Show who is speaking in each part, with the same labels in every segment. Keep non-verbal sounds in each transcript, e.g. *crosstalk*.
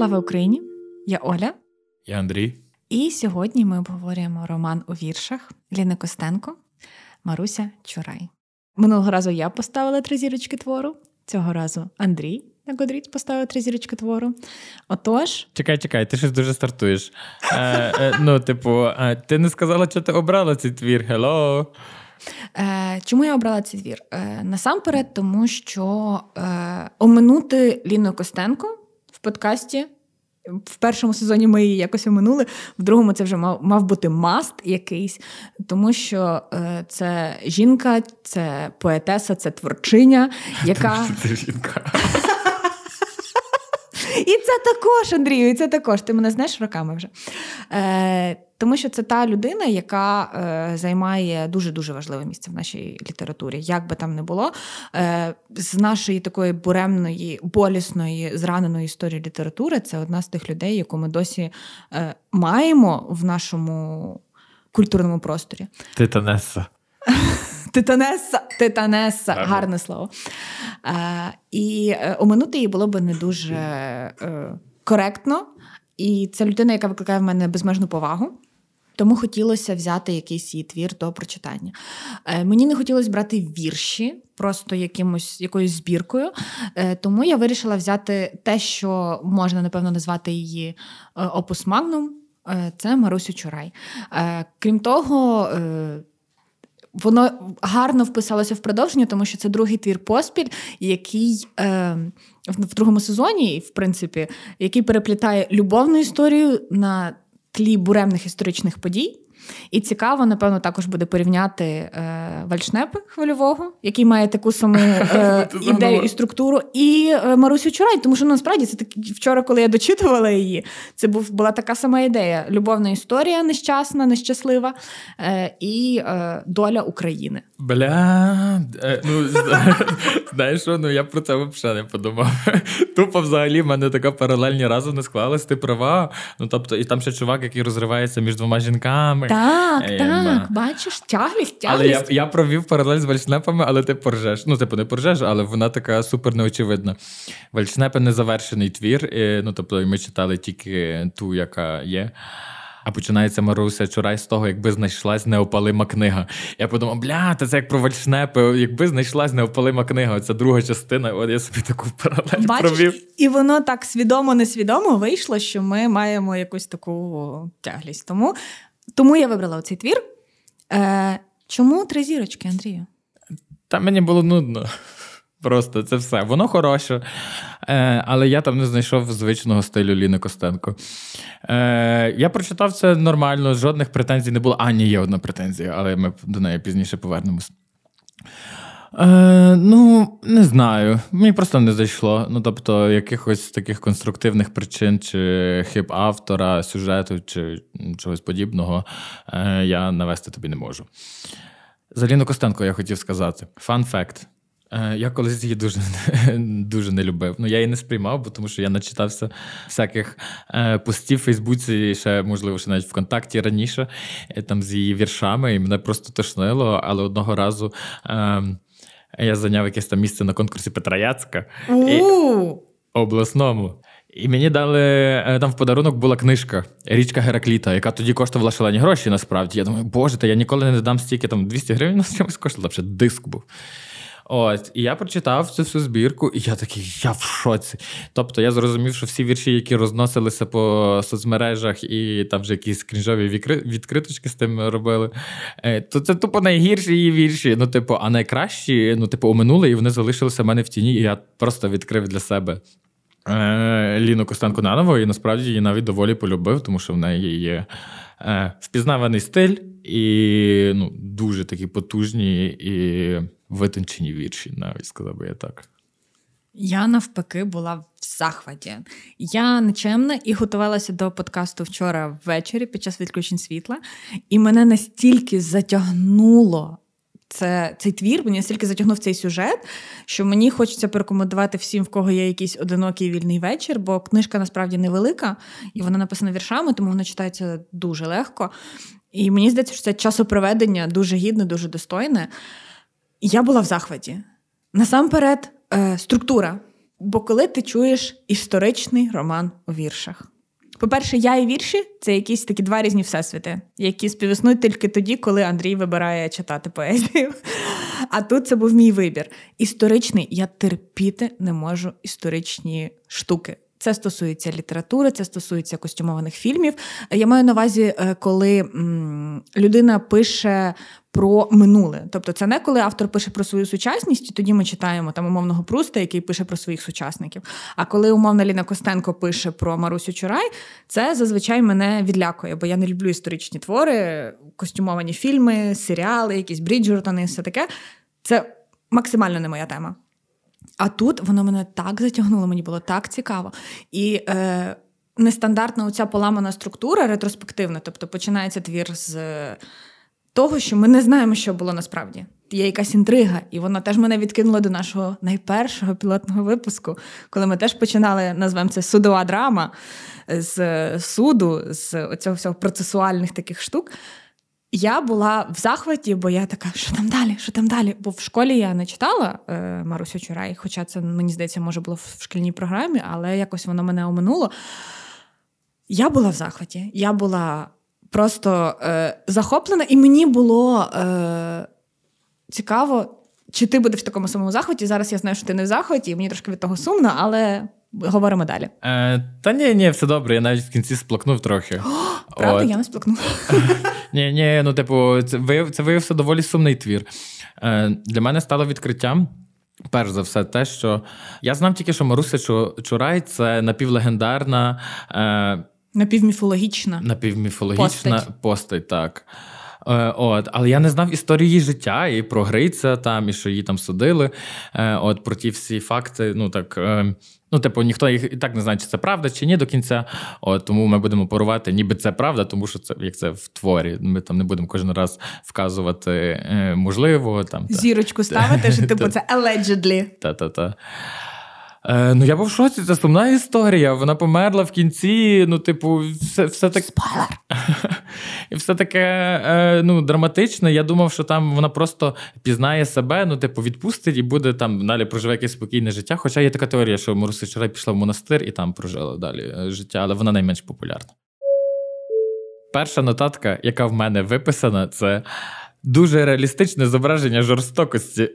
Speaker 1: Слава Україні! Я Оля.
Speaker 2: Я Андрій.
Speaker 1: І сьогодні ми обговорюємо роман у віршах Ліни Костенко, Маруся Чурай. Минулого разу я поставила три зірочки твору, цього разу Андрій на Годріц поставив три зірочки твору. Отож.
Speaker 2: Чекай, чекай, ти щось дуже стартуєш. Е, е, Ну, типу, е, ти не сказала, що ти обрала цей твір. Hello!
Speaker 1: Е, Чому я обрала цей твір? Е, Насамперед, тому що е, оминути Ліну Костенко подкасті. В першому сезоні ми її якось оминули, в другому це вже мав мав бути маст якийсь, тому що е, це жінка, це поетеса, це творчиня, яка.
Speaker 2: Це жінка.
Speaker 1: І це також, Андрію, і це також. Ти мене знаєш роками вже. Е, Тому що це та людина, яка е, займає дуже-дуже важливе місце в нашій літературі. Як би там не було, е, з нашої такої буремної, болісної, зраненої історії літератури, це одна з тих людей, яку ми досі е, маємо в нашому культурному просторі.
Speaker 2: Титанеса. *laughs*
Speaker 1: Титанеса, титанеса, гарне, гарне слово. Е, І е, оминути її було б не дуже е, коректно. І це людина, яка викликає в мене безмежну повагу. Тому хотілося взяти якийсь її твір до прочитання. Е, Мені не хотілося брати вірші, просто якимось якоюсь збіркою. Е, Тому я вирішила взяти те, що можна, напевно, назвати її опус магнум. Це Марусю Чурай. Е, Крім того, е, воно гарно вписалося в продовження, тому що це другий твір поспіль, який е, в другому сезоні, в принципі, який переплітає любовну історію на тлі буремних історичних подій. І цікаво, напевно, також буде порівняти е, Вальшнепи хвильового, який має таку саму е, *laughs* ідею і структуру, і е, Марусю Чурай, тому що ну, насправді це так вчора, коли я дочитувала її, це був була така сама ідея: любовна історія нещасна, нещаслива е, і е, доля України.
Speaker 2: Бля, е, ну *laughs* знаєш що, ну я про це взагалі не подумав. *laughs* Тупо взагалі в мене така паралельні разом не склалась, ти права. Ну тобто, і там ще чувак, який розривається між двома жінками.
Speaker 1: Так, Ей, так, ма. бачиш, тяглість, тяглість.
Speaker 2: Але я я провів паралель з вальшнепами, але ти поржеш. Ну, типу, не поржеш, але вона така супер неочевидна. Вальшнепи незавершений твір. І, ну, тобто, ми читали тільки ту, яка є. А починається Маруся Чурай з того, якби знайшлась неопалима книга. Я подумав, бля, це як про вальшнепи, якби знайшлась неопалима книга. Оця друга частина. От я собі таку паралель Бачиш, провів.
Speaker 1: І воно так свідомо-несвідомо вийшло, що ми маємо якусь таку тяглість. Тому тому я вибрала цей твір. Е, Чому три зірочки, Андрію?
Speaker 2: Та мені було нудно. Просто це все. Воно хороше, е, але я там не знайшов звичного стилю Ліни Костенко. Е, Я прочитав це нормально, жодних претензій не було. А, ні, є одна претензія, але ми до неї пізніше повернемось. Е, Ну, не знаю. Мені просто не зайшло. Ну, тобто, якихось таких конструктивних причин, чи хиб автора, сюжету, чи чогось подібного е, я навести тобі не можу. За Ліну Костенко я хотів сказати: фан факт. Я колись її дуже *laughs* дуже не любив. Ну, я її не сприймав, бо тому що я начитався всяких е, постів в Фейсбуці, ще, можливо, ще навіть ВКонтакті раніше, е, там з її віршами, і мене просто тошнило, але одного разу. Е, я зайняв якесь там місце на конкурсі Петра Яцка і, обласному. І мені дали е, там в подарунок була книжка Річка Геракліта, яка тоді коштувала шалені гроші. Насправді. Я думаю, боже, та я ніколи не дам стільки там 200 гривень на чомусь коштувала, ще диск був. Ось, і я прочитав цю всю збірку, і я такий, я в шоці. Тобто я зрозумів, що всі вірші, які розносилися по соцмережах, і там вже якісь крінжові відкриточки з тим робили, е, то це тупо найгірші її вірші. Ну, типу, а найкращі, ну, типу, оминули, і вони залишилися в мене в тіні, і я просто відкрив для себе. Е, Ліну Костенко Нанову, і насправді її навіть доволі полюбив, тому що в неї є е, впізнаваний стиль і ну, дуже такі потужні і витончені вірші, навіть сказав би я так.
Speaker 1: Я навпаки була в захваті. Я нечемна і готувалася до подкасту вчора ввечері під час відключень світла, і мене настільки затягнуло це, цей твір, мені настільки затягнув цей сюжет, що мені хочеться порекомендувати всім, в кого є якийсь одинокий вільний вечір, бо книжка насправді невелика, і вона написана віршами, тому вона читається дуже легко. І мені здається, що це часопроведення дуже гідне, дуже достойне. Я була в захваті. Насамперед, е, структура. Бо коли ти чуєш історичний роман у віршах. По-перше, я і вірші це якісь такі два різні всесвіти, які співіснують тільки тоді, коли Андрій вибирає читати поезію. А тут це був мій вибір. Історичний я терпіти не можу історичні штуки. Це стосується літератури, це стосується костюмованих фільмів. Я маю на увазі, е, коли людина пише про минуле. Тобто, це не коли автор пише про свою сучасність, і тоді ми читаємо там умовного Пруста, який пише про своїх сучасників. А коли умовна Ліна Костенко пише про Марусю Чурай, це зазвичай мене відлякує, бо я не люблю історичні твори, костюмовані фільми, серіали, якісь Бріджертони, все таке. Це максимально не моя тема. А тут воно мене так затягнуло, мені було так цікаво. І е, нестандартна оця поламана структура ретроспективна, тобто починається твір з того, що ми не знаємо, що було насправді. Є якась інтрига, і вона теж мене відкинула до нашого найпершого пілотного випуску, коли ми теж починали, назвемо це судова драма з суду, з оцього всього процесуальних таких штук. Я була в захваті, бо я така, що там далі, що там далі? Бо в школі я не читала е, Марусю Чурай, хоча це, мені здається, може було в шкільній програмі, але якось воно мене оминуло. Я була в захваті. Я була просто е, захоплена, і мені було е, цікаво, чи ти будеш в такому самому захваті. Зараз я знаю, що ти не в захваті, і мені трошки від того сумно, але. Говоримо далі.
Speaker 2: Е, Та ні, ні, все добре. Я навіть в кінці сплакнув трохи.
Speaker 1: О, *gasps* правда, От. я не сплакнув. *laughs*
Speaker 2: Ні, ні, ну типу, це вияв, це виявився доволі сумний твір. Е, Для мене стало відкриттям. Перш за все, те, що я знав тільки, що Маруся Чурай це напівлегендарна. Е,
Speaker 1: Напівміфологічна.
Speaker 2: Напівміфологічна постать, постать так. Е, от, Але я не знав історії її життя і про Гриця там, і що її там судили. Е, от Про ті всі факти. Ну так, е, ну, типу, ніхто їх і так не знає, чи це правда, чи ні до кінця. От, Тому ми будемо порувати, ніби це правда, тому що це як це в творі. Ми там не будемо кожен раз вказувати можливо. Там,
Speaker 1: Зірочку ставити, що типу *laughs* це allegedly.
Speaker 2: Та-та-та. Е, Ну, я був в шоці, це сумна історія. Вона померла в кінці. Ну, типу, все все так.
Speaker 1: Спойлер! *laughs*
Speaker 2: І все таке е, ну, драматичне. Я думав, що там вона просто пізнає себе, ну, типу, відпустить і буде там далі проживе якесь спокійне життя. Хоча є така теорія, що Маруся Чарай пішла в монастир і там прожила далі е, життя, але вона найменш популярна. Перша нотатка, яка в мене виписана, це дуже реалістичне зображення жорстокості.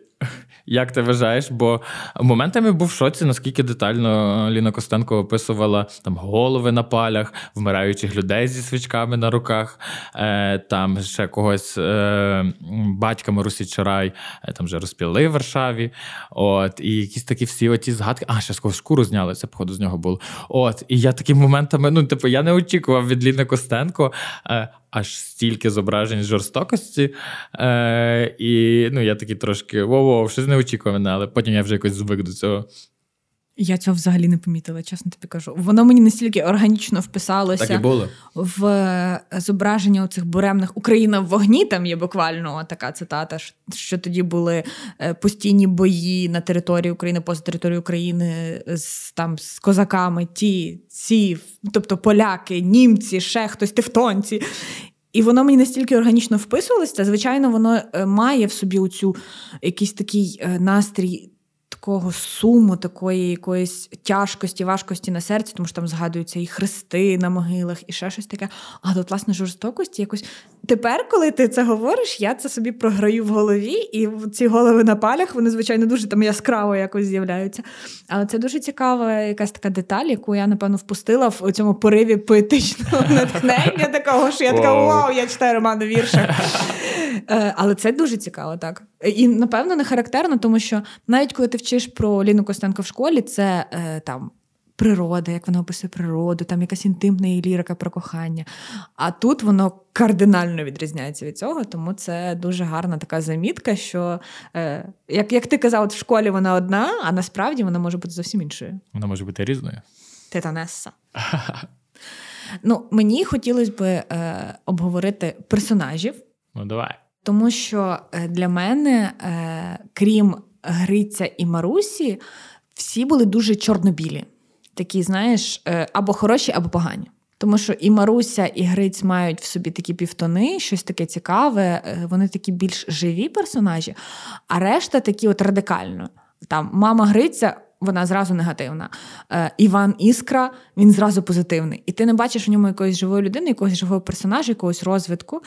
Speaker 2: Як ти вважаєш? Бо моментами був в шоці, наскільки детально Ліна Костенко описувала там голови на палях, вмираючих людей зі свічками на руках, е, там ще когось е, батька Марусі Чарай е, там вже розпіли в Варшаві. От, І якісь такі всі оті згадки. А, ще з когось шкуру зняли, це, походу, з нього було. От, І я такими моментами, ну, типу, я не очікував від Ліни Костенко. Аж стільки зображень жорстокості. Е, І ну, я такий трошки воу-воу, щось неочікуване, але потім я вже якось звик до цього.
Speaker 1: Я цього взагалі не помітила, чесно тобі кажу. Воно мені настільки органічно вписалося
Speaker 2: так і було.
Speaker 1: в зображення оцих буремних Україна в вогні. Там є буквально така цитата, що тоді були е, постійні бої на території України, поза територією України з там з козаками, ті, ці, тобто поляки, німці, ще хтось, тевтонці. І воно мені настільки органічно вписувалося, звичайно, воно е, має в собі оцю якийсь такий настрій такого суму, такої якоїсь тяжкості, важкості на серці, тому що там згадуються і хрести на могилах, і ще щось таке. А тут, власне, жорстокості якось. Тепер, коли ти це говориш, я це собі програю в голові, і ці голови на палях, вони, звичайно, дуже там яскраво якось з'являються. Але це дуже цікава якась така деталь, яку я, напевно, впустила в цьому пориві поетичного *laughs* натхнення, такого, що я така вау, я читаю роман у віршах. Е, але це дуже цікаво, так. І, напевно, не характерно, тому що навіть коли ти вчиш про Ліну Костенко в школі, це е, там. Природа, як вона описує природу, там якась інтимна і лірика про кохання. А тут воно кардинально відрізняється від цього, тому це дуже гарна така замітка, що, е, як як ти казав, от в школі вона одна, а насправді вона може бути зовсім іншою.
Speaker 2: Вона може бути різною.
Speaker 1: Тетанеса. *laughs* Ну, Мені хотілося б е, обговорити персонажів.
Speaker 2: Ну, давай.
Speaker 1: Тому що е, для мене, е, крім Гриця і Марусі, всі були дуже чорнобілі. Такі, знаєш, е, або хороші, або погані. Тому що і Маруся, і Гриць мають в собі такі півтони, щось таке цікаве, вони такі більш живі персонажі, а решта такі от радикально. Там мама Гриця вона зразу негативна. Е, Іван Іскра, він зразу позитивний. І ти не бачиш в ньому якоїсь живої людини, якогось живого персонажа, якогось розвитку.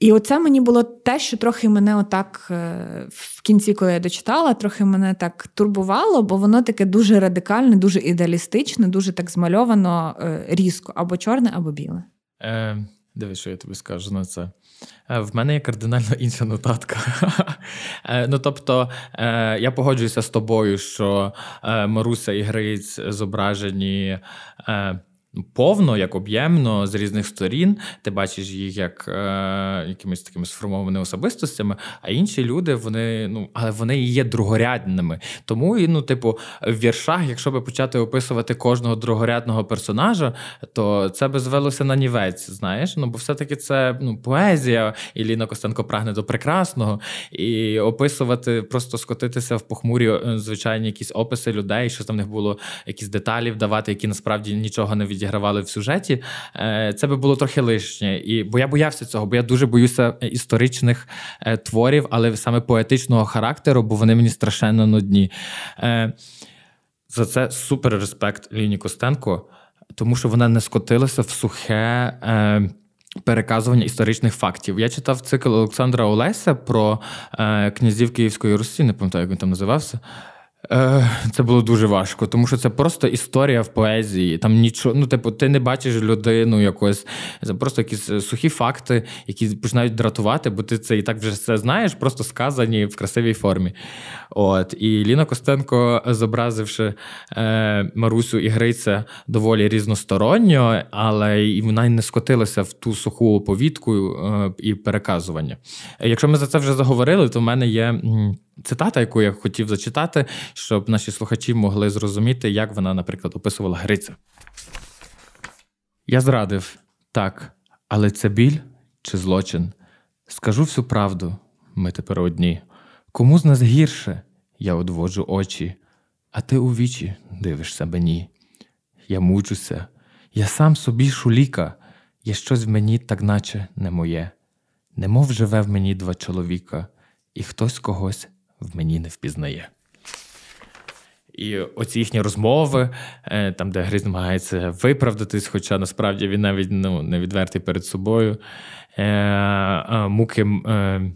Speaker 1: І оце мені було те, що трохи мене отак е, в кінці, коли я дочитала, трохи мене так турбувало, бо воно таке дуже радикальне, дуже ідеалістичне, дуже так змальовано е, різко, або чорне, або біле.
Speaker 2: Е, Дивись, що я тобі скажу на це. Е, в мене є кардинально *laughs* інша нотатка. Ну тобто, я погоджуюся з тобою, що Маруся і Гриць зображені повно, як об'ємно з різних сторін. Ти бачиш їх як е, якимись такими сформованими особистостями, а інші люди, вони ну, але вони і є другорядними. Тому і ну, типу, в віршах, якщо би почати описувати кожного другорядного персонажа, то це би звелося на нівець. Знаєш, ну бо все-таки це ну, поезія, і Ліна Костенко прагне до прекрасного, і описувати, просто скотитися в похмурі е, звичайні якісь описи людей, що там в них було якісь деталі вдавати, які насправді нічого не від відігравали в сюжеті, е, це би було трохи лишнє. І, Бо я боявся цього, бо я дуже боюся історичних е, творів, але саме поетичного характеру, бо вони мені страшенно нудні. Е, за це супер респект Ліні Костенко, тому що вона не скотилася в сухе. Переказування історичних фактів. Я читав цикл Олександра Олеся про е, князів Київської Русі, не пам'ятаю, як він там називався. Е, це було дуже важко, тому що це просто історія в поезії. Там нічого, ну, типу, ти не бачиш людину якось. Це просто якісь е, сухі факти, які починають дратувати, бо ти це і так вже все знаєш, просто сказані в красивій формі. От. І Ліна Костенко, зобразивши е, Марусю і Гриця доволі різносторонньо, але і вона й не скотилася в ту суху повітку е, і переказування. Якщо ми за це вже заговорили, то в мене є цитата, яку я хотів зачитати, щоб наші слухачі могли зрозуміти, як вона, наприклад, описувала Гриця. Я зрадив так, але це біль чи злочин? Скажу всю правду, ми тепер одні. Кому з нас гірше, я одводжу очі, а ти у вічі дивишся мені. Я мучуся, я сам собі шуліка, є щось в мені, так наче не моє. Немов живе в мені два чоловіка, і хтось когось в мені не впізнає. І оці їхні розмови, е, там, де Гриз намагається виправдатись, хоча насправді він навіть ну, не відвертий перед собою. Е, муки е,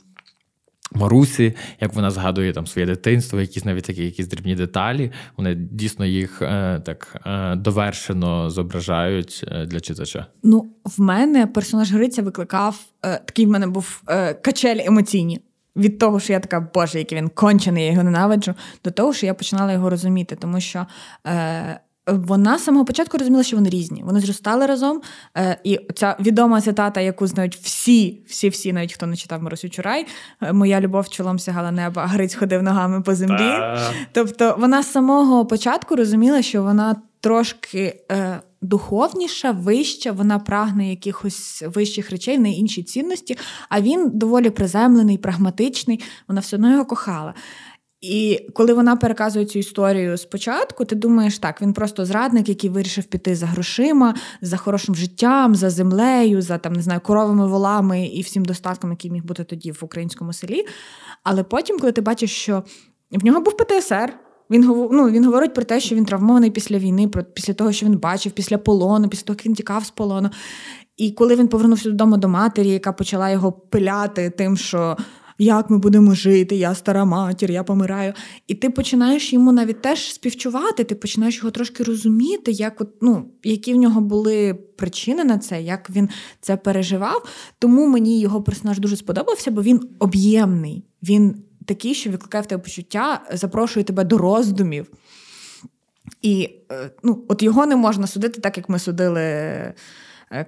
Speaker 2: Марусі, як вона згадує там своє дитинство, якісь навіть такі якісь дрібні деталі. Вони дійсно їх так довершено зображають для читача.
Speaker 1: Ну, в мене персонаж Гриця викликав такий в мене був качель емоційні від того, що я така, боже, який він кончений, я його ненавиджу, до того, що я починала його розуміти, тому що. Е, вона з самого початку розуміла, що вони різні. Вони зростали разом. Е, І ця відома цитата, яку знають всі, всі, всі, навіть хто не читав Марусю Чурай, е, моя любов чолом сягала неба, а Гриць ходив ногами по землі. Тобто вона з самого початку розуміла, що вона трошки е, духовніша, вища, вона прагне якихось вищих речей, в неї інші цінності, а він доволі приземлений, прагматичний, вона все одно його кохала. І коли вона переказує цю історію спочатку, ти думаєш, так, він просто зрадник, який вирішив піти за грошима, за хорошим життям, за землею, за там, не знаю, коровими волами і всім достатком, який міг бути тоді в українському селі. Але потім, коли ти бачиш, що в нього був ПТСР, він ну, він говорить про те, що він травмований після війни, про після того, що він бачив, після полону, після того, як він тікав з полону. І коли він повернувся додому до матері, яка почала його пиляти тим, що як ми будемо жити, я стара матір, я помираю. І ти починаєш йому навіть теж співчувати, ти починаєш його трошки розуміти, як от, ну, які в нього були причини на це, як він це переживав. Тому мені його персонаж дуже сподобався, бо він об'ємний. Він такий, що викликає в тебе почуття, запрошує тебе до роздумів. І е, ну, от його не можна судити, так як ми судили е,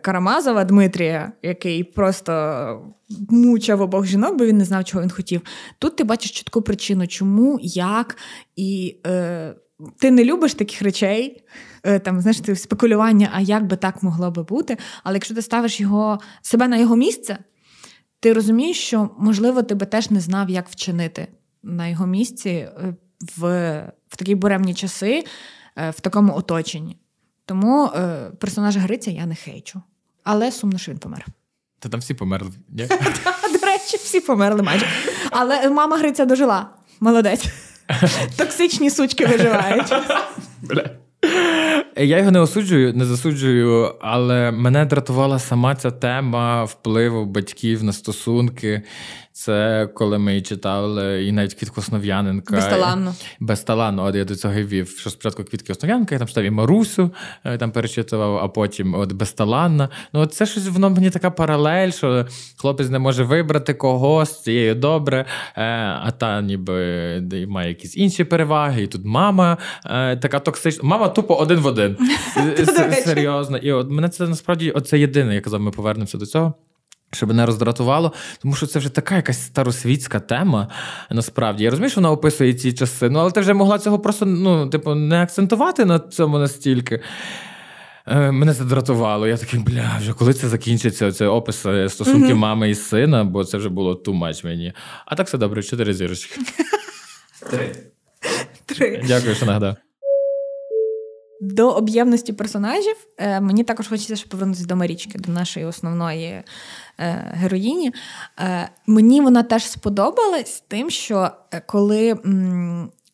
Speaker 1: Карамазова Дмитрія, який просто мучав обох жінок, бо він не знав, чого він хотів. Тут ти бачиш чітку причину, чому, як, і е, ти не любиш таких речей, е, там, знаєш, ти спекулювання, а як би так могло би бути. Але якщо ти ставиш його себе на його місце, ти розумієш, що, можливо, ти би теж не знав, як вчинити на його місці е, в в такі буремні часи, е, в такому оточенні. Тому е, персонажа Гриця я не хейчу. Але сумно, що він помер.
Speaker 2: Та там всі померли. *laughs*
Speaker 1: До речі, всі померли майже. Але мама Гриця дожила. Молодець. *laughs* Токсичні сучки виживають.
Speaker 2: Я його не осуджую, не засуджую, але мене дратувала сама ця тема впливу батьків на стосунки. Це коли ми читали і навіть Квітку Основ'яненка.
Speaker 1: Безталанно.
Speaker 2: Безталанно. От я до цього вів, що спочатку Квітки Основ'яненка, я там читав і Марусю, е, там перечитував, а потім от Безталанна. Ну, от це щось воно мені така паралель, що хлопець не може вибрати когось, цією добре, е, а та ніби має якісь інші переваги. І тут мама е, така токсична. Мама тупо один в один. *laughs* Серйозно. І от мене це насправді це єдине, я казав, ми повернемося до цього. Щоб не роздратувало, тому що це вже така якась старосвітська тема. Насправді я розумію, що вона описує ці часи. Ну але ти вже могла цього просто ну, типу, не акцентувати на цьому настільки. Е, Мене це дратувало. Я такий, бля, вже коли це закінчиться, це опис стосунків mm-hmm. мами і сина, бо це вже було too much мені. А так все добре, чотири зірочки.
Speaker 1: Три. Три.
Speaker 2: Дякую, що нагадав.
Speaker 1: До об'ємності персонажів е, мені також хочеться ще повернутися до Марічки, до нашої основної е, героїні. Е, мені вона теж сподобалась тим, що коли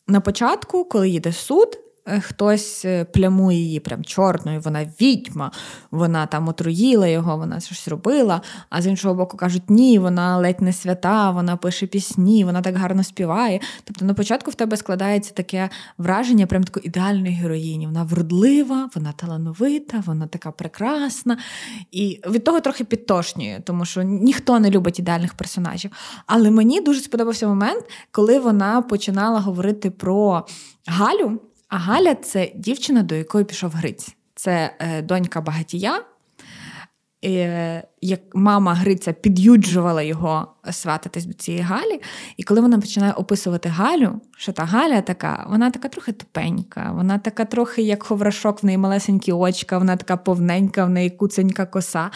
Speaker 1: на початку, коли їде суд, хтось е, плямує її прям чорною, вона відьма, вона там отруїла його, вона щось робила. А з іншого боку, кажуть, ні, вона ледь не свята, вона пише пісні, вона так гарно співає. Тобто на початку в тебе складається таке враження, прям такої ідеальної героїні. Вона вродлива, вона талановита, вона така прекрасна. І від того трохи підтошнює, тому що ніхто не любить ідеальних персонажів. Але мені дуже сподобався момент, коли вона починала говорити про Галю. А Галя це дівчина, до якої пішов Гриць. Це е, донька багатія. Е, як мама Гриця під'юджувала його свататись до цієї Галі. І коли вона починає описувати Галю, що та Галя така, вона така трохи тупенька, вона така трохи, як ховрашок, в неї малесенькі очка, вона така повненька, в неї куценька коса.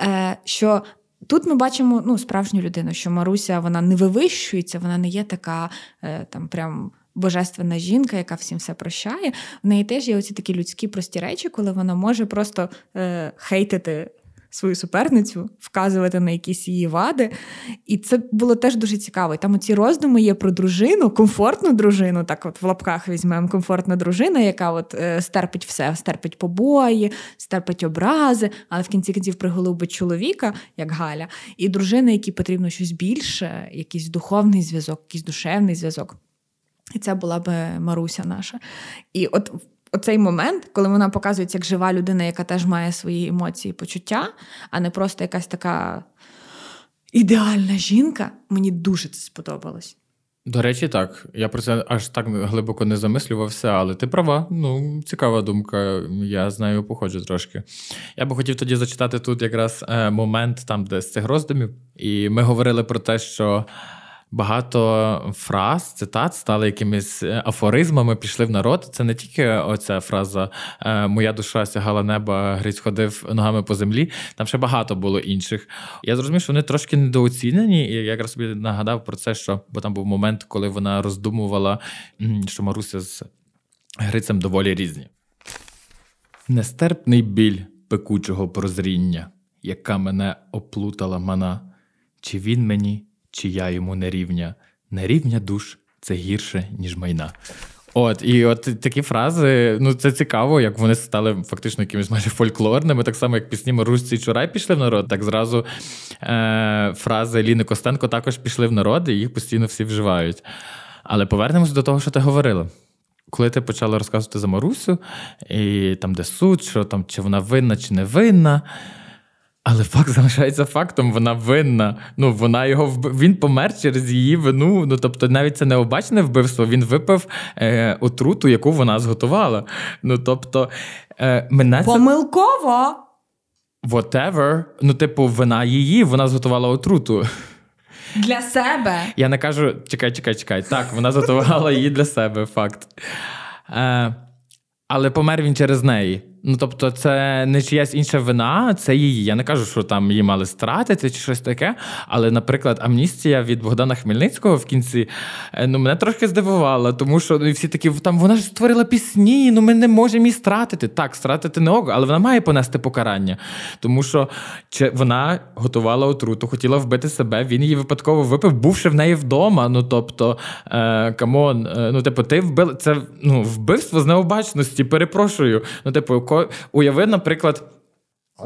Speaker 1: Е, що Тут ми бачимо ну, справжню людину, що Маруся вона не вивищується, вона не є така там прям божественна жінка, яка всім все прощає. В неї теж є оці такі людські прості речі, коли вона може просто е, хейтити. Свою суперницю, вказувати на якісь її вади. І це було теж дуже цікаво. І Там оці роздуми є про дружину, комфортну дружину, так от в лапках візьмемо комфортна дружина, яка от е, стерпить все, стерпить побої, стерпить образи, але в кінці кінців приголубить чоловіка, як Галя, і дружина, якій потрібно щось більше, якийсь духовний зв'язок, якийсь душевний зв'язок. І це була би Маруся наша. І от оцей момент, коли вона показується як жива людина, яка теж має свої емоції і почуття, а не просто якась така ідеальна жінка, мені дуже це сподобалось.
Speaker 2: До речі, так. Я про це аж так глибоко не замислювався, але ти права. Ну, цікава думка. Я з нею походжу трошки. Я би хотів тоді зачитати тут якраз е, момент там, де з цих роздумів, і ми говорили про те, що. Багато фраз, цитат стали якимись е, афоризмами, пішли в народ. Це не тільки оця фраза е, Моя душа сягала неба, Гриць ходив ногами по землі. Там ще багато було інших. Я зрозумів, що вони трошки недооцінені, і я якраз собі нагадав про це, що бо там був момент, коли вона роздумувала, що Маруся з Грицем доволі різні. Нестерпний біль пекучого прозріння, яка мене оплутала мана, чи він мені чи я йому не рівня. Не рівня душ це гірше, ніж майна. От, і от такі фрази, ну це цікаво, як вони стали фактично якимись майже фольклорними, так само, як пісні Марусці і Чурай пішли в народ, так зразу е- фрази Ліни Костенко також пішли в народ, і їх постійно всі вживають. Але повернемося до того, що ти говорила. Коли ти почала розказувати за Марусю, і там, де суд, що там, чи вона винна, чи не винна. Але факт залишається фактом, вона винна. Ну, вона його вб... Він помер через її вину. Ну, тобто, навіть це не обачне вбивство, він випив е, отруту, яку вона зготувала. Ну, тобто, е, мене
Speaker 1: це... Помилково.
Speaker 2: Whatever. Ну, типу, вина її, вона зготувала отруту.
Speaker 1: Для себе.
Speaker 2: Я не кажу, чекай, чекай, чекай. Так, вона зготувала її для себе, факт. Е, Але помер він через неї. Ну, тобто, це не чиясь інша вина, це її. Я не кажу, що там її мали стратити чи щось таке. Але, наприклад, амністія від Богдана Хмельницького в кінці е, ну, мене трошки здивувала, тому що ну, всі такі там вона ж створила пісні, ну ми не можемо її стратити. Так, стратити не ого, але вона має понести покарання. Тому що чи вона готувала отруту, хотіла вбити себе. Він її випадково випив, бувши в неї вдома. Ну тобто, е, come on, е, ну типу, ти вбив це ну, вбивство з необачності. Перепрошую. Ну, типу, уяви, наприклад.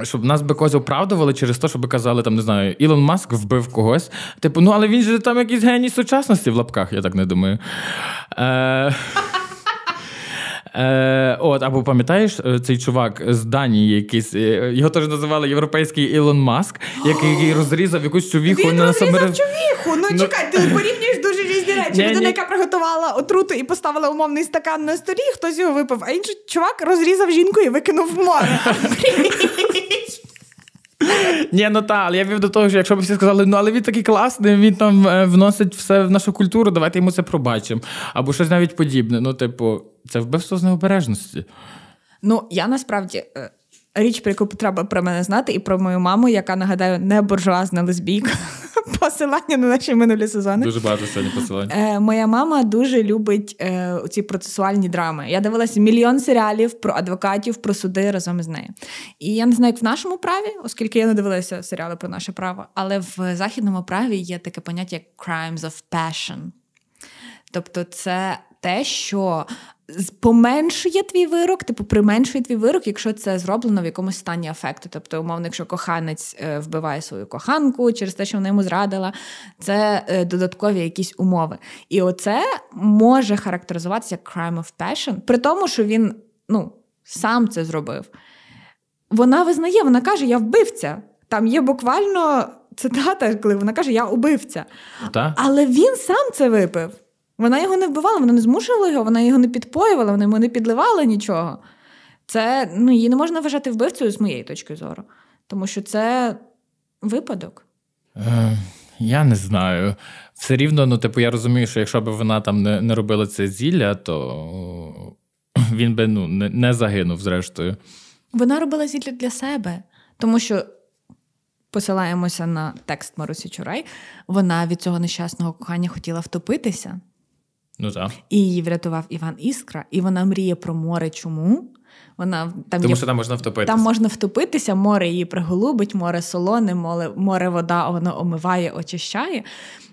Speaker 2: Щоб нас би когось оправдували через те, щоб казали, там, не знаю, Ілон Маск вбив когось. Типу, ну але він же там якийсь геній сучасності в лапках, я так не думаю. Е... Е, От, Або пам'ятаєш е, цей чувак з Данії, якийсь, е, його теж називали європейський Ілон Маск, який розрізав якусь чувіху
Speaker 1: Він на розрізав самер... чувіху. Ну, ну чекай, ти порівнюєш речі. Людина, яка приготувала отруту і поставила умовний стакан на столі, хтось його випив, а інший чувак розрізав жінку і викинув в море. *laughs*
Speaker 2: Ні, ну так, але я вів до того, що якщо б всі сказали, ну але він такий класний, він там е, вносить все в нашу культуру, давайте йому це пробачимо. Або щось навіть подібне. Ну, типу, це вбивство з необережності.
Speaker 1: Ну, я насправді. Е, річ, про яку треба про мене знати, і про мою маму, яка нагадаю, не буржуазна лесбійка. *laughs* Посилання на наші минулі сезони.
Speaker 2: Дуже багато сьогодні посилань.
Speaker 1: Е, Моя мама дуже любить е, ці процесуальні драми. Я дивилася мільйон серіалів про адвокатів, про суди разом із нею. І я не знаю, як в нашому праві, оскільки я не дивилася серіали про наше право, але в західному праві є таке поняття як crimes of passion. Тобто, це те, що поменшує твій вирок, типу применшує твій вирок, якщо це зроблено в якомусь стані афекту. Тобто, умовно, якщо коханець е, вбиває свою коханку через те, що вона йому зрадила, це е, додаткові якісь умови. І оце може характеризуватися як crime of passion, при тому, що він ну, сам це зробив. Вона визнає, вона каже: Я вбивця. Там є буквально цитата, коли вона каже, я убивця.
Speaker 2: Та?
Speaker 1: Але він сам це випив. Вона його не вбивала, вона не змушувала його, вона його не підпоювала, вона йому не підливала нічого. Це ну, її не можна вважати вбивцею з моєї точки зору, тому що це випадок.
Speaker 2: Е, Я не знаю. Все рівно, ну, типу, я розумію, що якщо б вона там не не робила це зілля, то *clears throat* він би ну, не, не загинув, зрештою.
Speaker 1: Вона робила зілля для себе, тому що. Посилаємося на текст Марусі Чурай. Вона від цього нещасного кохання хотіла втопитися.
Speaker 2: Ну так.
Speaker 1: І її врятував Іван Іскра, і вона мріє про море. Чому? Вона
Speaker 2: там Тому є, що там можна втопитися.
Speaker 1: Там можна втопитися, море її приголубить, море солоне, море, море вода, воно омиває, очищає.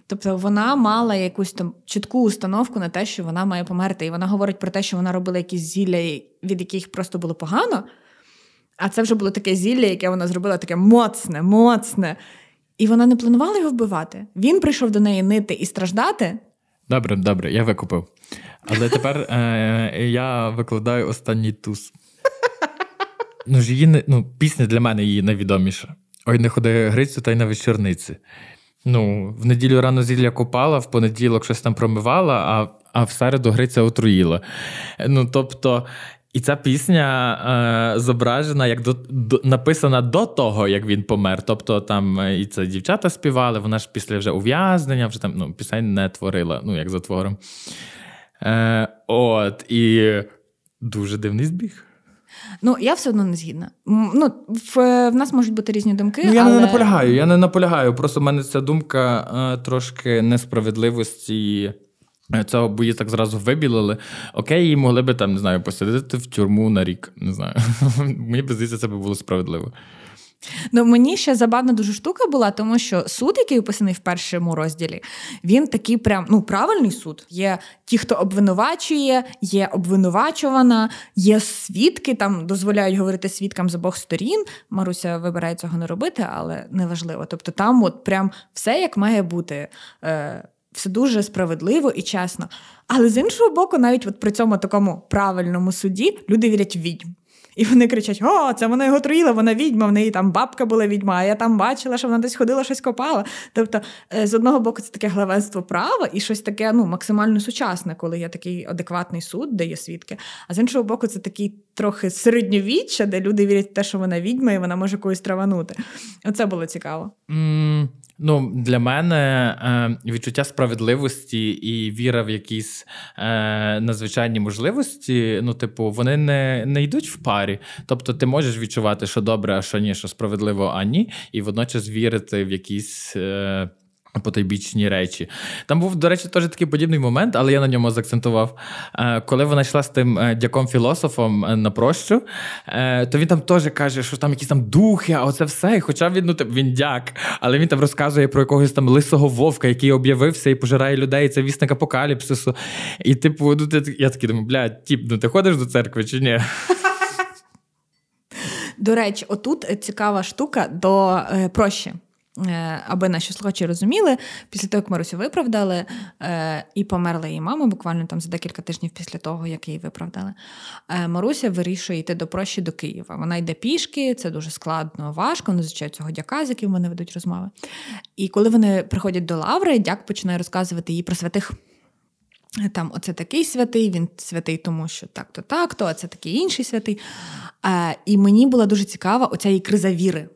Speaker 1: Тобто вона мала якусь там чітку установку на те, що вона має померти. І вона говорить про те, що вона робила якісь зілля, від яких просто було погано. А це вже було таке зілля, яке вона зробила таке моцне, моцне. І вона не планувала його вбивати. Він прийшов до неї нити і страждати.
Speaker 2: Добре, добре, я викупив. Але тепер е, я викладаю останній туз. Ну, ж її не, ну, Пісня для мене її найвідоміша. Ой, не ходи Грицю, та й на вечорниці. Ну, В неділю рано зілля купала, в понеділок щось там промивала, а а в середу Гриця отруїла. Ну, тобто, і ця пісня е, зображена, як до, до написана до того, як він помер. Тобто там е, і це дівчата співали, вона ж після вже ув'язнення, вже там ну, пісень не творила, ну як за твором. Е, От, і дуже дивний збіг.
Speaker 1: Ну, я все одно не згідна. Ну, В в нас можуть бути різні думки.
Speaker 2: Ну, Я
Speaker 1: але...
Speaker 2: не наполягаю, я не наполягаю. Просто в мене ця думка е, трошки несправедливості. Е, цього бої так зразу вибілили. Окей, її могли би там, не знаю, посадити в тюрму на рік. Не знаю. *laughs* Мені б здається, це би було справедливо.
Speaker 1: Ну, Мені ще забавна дуже штука була, тому що суд, який описаний в першому розділі, він такий прям ну, правильний суд. Є ті, хто обвинувачує, є обвинувачувана, є свідки, там дозволяють говорити свідкам з обох сторін. Маруся вибирає цього не робити, але неважливо. Тобто там от прям все як має бути. Е, все дуже справедливо і чесно. Але з іншого боку, навіть от при цьому такому правильному суді люди вірять в відьм. І вони кричать: О, це вона його труїла, вона відьма, в неї там бабка була відьма, а я там бачила, що вона десь ходила, щось копала. Тобто, е, з одного боку, це таке главенство права і щось таке ну, максимально сучасне, коли є такий адекватний суд, де є свідки. А з іншого боку, це такий трохи середньовіччя, де люди вірять в те, що вона відьма, і вона може когось траванути. Оце було цікаво.
Speaker 2: Mm, Ну, Для мене е, відчуття справедливості і віра в якісь е, надзвичайні можливості, ну, типу, вони не не йдуть в парі. Тобто, ти можеш відчувати, що добре, а що ні, що справедливо, а ні, і водночас вірити в якісь. Е, Потайбічні речі. Там був, до речі, теж такий подібний момент, але я на ньому заакцентував. Е, коли вона йшла з тим е, дяком-філософом е, на прощу, то він там теж каже, що там якісь там духи, а оце все. І хоча він ну, він дяк, але він там розказує про якогось там лисого вовка, який об'явився і пожирає людей. Це вісник апокаліпсису. І, типу, ну, ти, я такий думаю, блядь, тіп, ну ти ходиш до церкви чи ні?
Speaker 1: До речі, отут цікава штука до прощі. Е, аби наші слухачі розуміли, після того, як Марусю виправдали, е, і померла її мама, буквально там за декілька тижнів після того, як її виправдали, е, Маруся вирішує йти до прощі до Києва. Вона йде пішки, це дуже складно, важко, вони зустрічають цього дяка, з яким вони ведуть розмови. І коли вони приходять до Лаври, дяк починає розказувати їй про святих. Там, оце такий святий, він святий, тому що так-то, так-то, а це такий інший святий. І мені була дуже цікава оця її криза віри.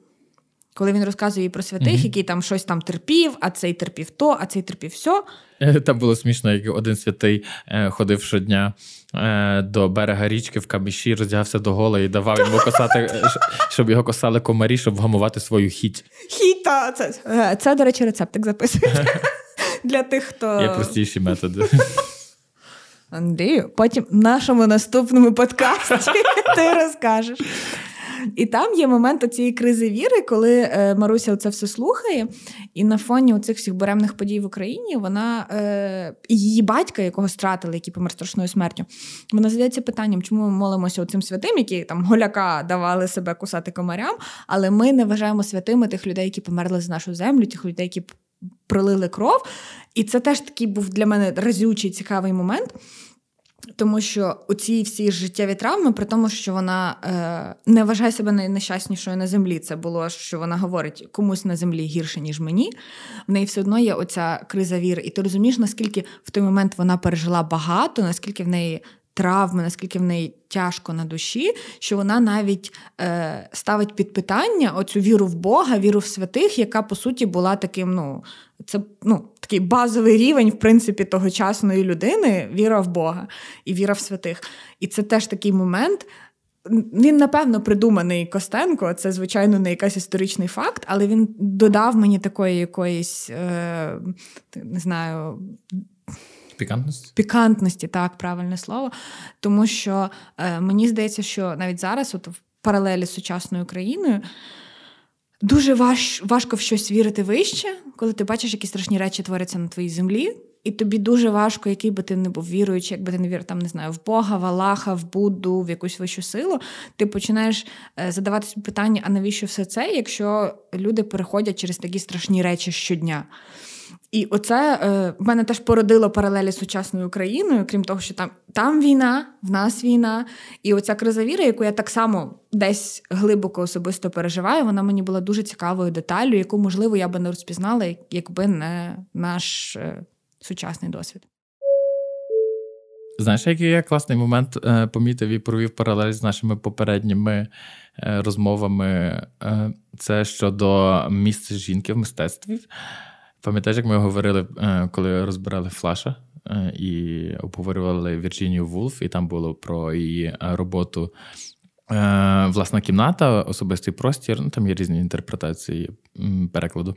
Speaker 1: Коли він розказує про святих, mm-hmm. який там щось там терпів, а цей терпів то, а цей терпів все.
Speaker 2: Там було смішно, як один святий е, ходив щодня е, до берега річки в каміші, роздягався до гола і давав йому косати, е, щоб його косали комарі, щоб вгамувати свою хіть.
Speaker 1: Хіта! Це, це до речі, рецептик записується *laughs* для тих, хто.
Speaker 2: Є простіші методи.
Speaker 1: Андрію, потім в нашому наступному подкасті *laughs* ти розкажеш. І там є момент цієї кризи віри, коли е, Маруся це все слухає, і на фоні цих всіх буремних подій в Україні вона е, її батька, якого стратили, який помер страшною смертю, вона задається питанням, чому ми молимося цим святим, які там голяка давали себе кусати комарям, але ми не вважаємо святими тих людей, які померли за нашу землю, тих людей, які пролили кров. І це теж такий був для мене разючий цікавий момент. Тому що оці всі життєві травми, при тому, що вона е, не вважає себе найнещаснішою на землі, це було, що вона говорить комусь на землі гірше, ніж мені. В неї все одно є оця криза віри. І ти розумієш, наскільки в той момент вона пережила багато, наскільки в неї травми, наскільки в неї тяжко на душі, що вона навіть е, ставить під питання оцю віру в Бога, віру в святих, яка по суті була таким, ну, це ну, такий базовий рівень, в принципі, тогочасної людини віра в Бога і віра в святих. І це теж такий момент. Він, напевно, придуманий Костенко, це, звичайно, не якийсь історичний факт, але він додав мені такої якоїсь, е, не знаю,
Speaker 2: Пікантності?
Speaker 1: Пікантності, так, правильне слово. Тому що е, мені здається, що навіть зараз, от в паралелі з сучасною Україною, дуже важ, важко в щось вірити вище, коли ти бачиш, які страшні речі творяться на твоїй землі. І тобі дуже важко, який би ти не був віруючий, якби ти не вірив там, не знаю, в Бога, в Аллаха, в Будду, в якусь вищу силу. Ти починаєш е, задавати собі питання, а навіщо все це, якщо люди переходять через такі страшні речі щодня? І оце е, мене теж породило паралелі з сучасною Україною, крім того, що там там війна, в нас війна. І оця криза віри, яку я так само десь глибоко особисто переживаю, вона мені була дуже цікавою деталлю, яку, можливо, я би не розпізнала, якби не наш е, сучасний досвід.
Speaker 2: Знаєш, який я класний момент е, помітив і провів паралель з нашими попередніми е, розмовами. Е, це щодо місця жінки в мистецтві. Пам'ятаєш, як ми говорили, е, коли розбирали Флаша е, і обговорювали Вірджинію Вулф, і там було про її е, роботу. Власна кімната, особистий простір, ну там є різні інтерпретації перекладу.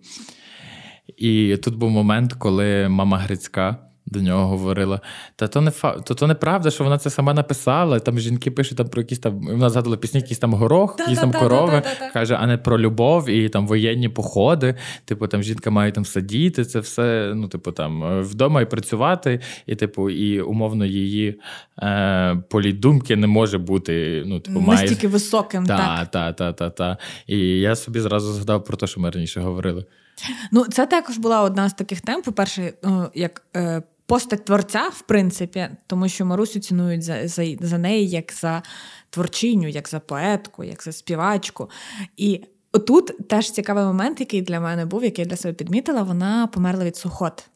Speaker 2: І тут був момент, коли мама Грицька до нього говорила. Та то не фа... то, то неправда, що вона це сама написала. Там жінки пишуть там про якісь там. Вона згадала пісні, якісь там горох, якісь там корови. Каже, а не про любов і там воєнні походи. Типу, там жінка має там сидіти, це все, ну, типу, там вдома і працювати, і, типу, і умовно її е, політ думки не може бути. ну, типу, має...
Speaker 1: Настільки високим.
Speaker 2: Так, так, так, так. Та. І я собі зразу згадав про те, що ми раніше говорили.
Speaker 1: Ну, це також була одна з таких тем. По-перше, як е, постать творця, в принципі, тому що Марусю цінують за, за, за неї як за творчиню, як за поетку, як за співачку. І Отут теж цікавий момент, який для мене був, який я для себе підмітила, вона померла від сухот.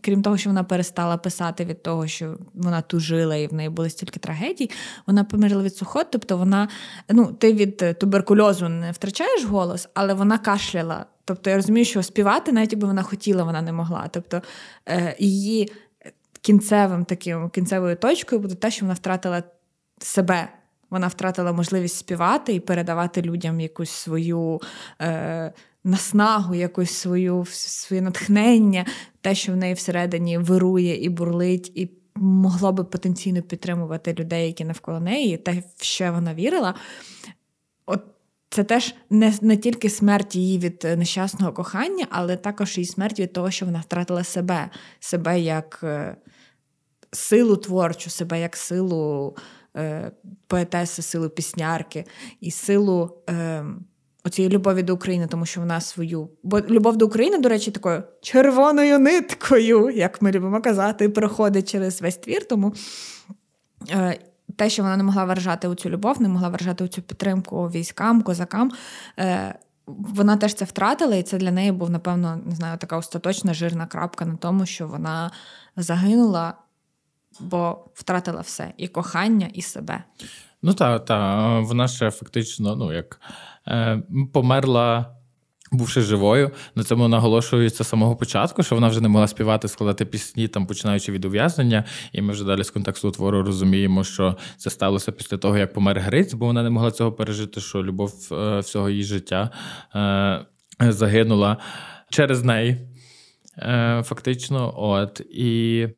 Speaker 1: Крім того, що вона перестала писати від того, що вона тужила і в неї були стільки трагедій, вона померла від сухот, тобто вона, ну, ти від туберкульозу не втрачаєш голос, але вона кашляла. Тобто я розумію, що співати, навіть якби вона хотіла, вона не могла. Тобто е, її кінцевим таким кінцевою точкою буде те, що вона втратила себе. Вона втратила можливість співати і передавати людям якусь свою е, наснагу, якусь свою своє натхнення, те, що в неї всередині вирує і бурлить, і могло би потенційно підтримувати людей, які навколо неї, те, в що вона вірила. От це теж не не тільки смерть її від нещасного кохання, але також і смерть від того, що вона втратила себе, себе як е, силу творчу, себе як силу е, поетеси, силу піснярки і силу. Е, Оцієї любові до України, тому що вона свою. Бо любов до України, до речі, такою червоною ниткою, як ми любимо казати, проходить через весь твір. Тому е, те, що вона не могла виражати у цю любов, не могла виражати цю підтримку військам, козакам. Е, вона теж це втратила, і це для неї був, напевно, не знаю, така остаточна жирна крапка на тому, що вона загинула, бо втратила все: і кохання, і себе.
Speaker 2: Ну так, та, вона ще фактично, ну як е, померла. Бувши живою, на цьому наголошується з самого початку, що вона вже не могла співати, складати пісні, там починаючи від ув'язнення. І ми вже далі з контексту твору розуміємо, що це сталося після того, як помер Гриць, бо вона не могла цього пережити, що любов е, всього її життя е, загинула через неї. Е, Фактично, от і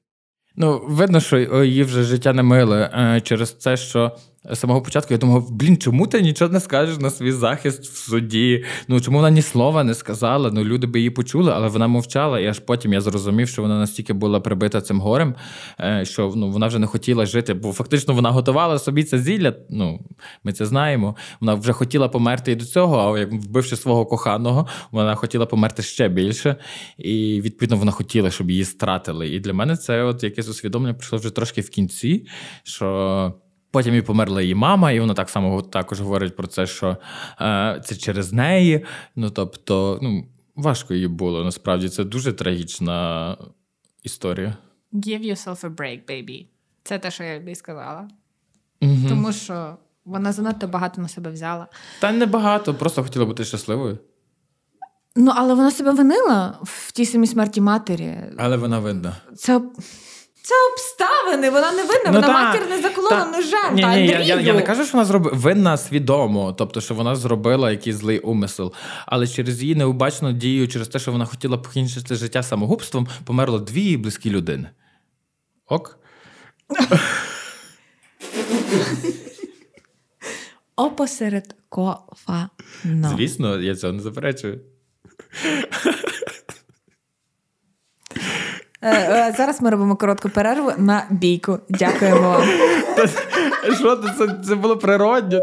Speaker 2: ну, видно, що її вже життя не миле е, через це, що самого початку я думав, блін, чому ти нічого не скажеш на свій захист в суді? Ну чому вона ні слова не сказала? Ну люди би її почули, але вона мовчала. І аж потім я зрозумів, що вона настільки була прибита цим горем, е, що ну, вона вже не хотіла жити, бо фактично вона готувала собі це зілля. Ну, ми це знаємо. Вона вже хотіла померти і до цього, а вбивши свого коханого, вона хотіла померти ще більше. І відповідно вона хотіла, щоб її стратили. І для мене це от якесь усвідомлення прийшло вже трошки в кінці. що... Потім і померла її мама, і вона так само також говорить про це, що е, це через неї. Ну тобто, ну, важко їй було. Насправді це дуже трагічна історія.
Speaker 1: Give yourself a break, baby. Це те, що я тобі сказала. Угу. Тому що вона занадто багато на себе взяла.
Speaker 2: Та не багато, просто хотіла бути щасливою.
Speaker 1: Ну, але вона себе винила в тій самій смерті матері.
Speaker 2: Але вона винна.
Speaker 1: Це. Це обставини, вона не винна, ну, вона та, матір не заколола ножем. Ні, ні,
Speaker 2: я, я я, не кажу, що вона зробила винна свідомо, тобто, що вона зробила якийсь злий умисел. Але через її необачну дію, через те, що вона хотіла покінчити життя самогубством, померло дві близькі людини. Ок?
Speaker 1: Опосередковано.
Speaker 2: Звісно, я цього не заперечую.
Speaker 1: Е, е, зараз ми робимо коротку перерву на бійку. Дякуємо вам.
Speaker 2: Що це, це було природньо?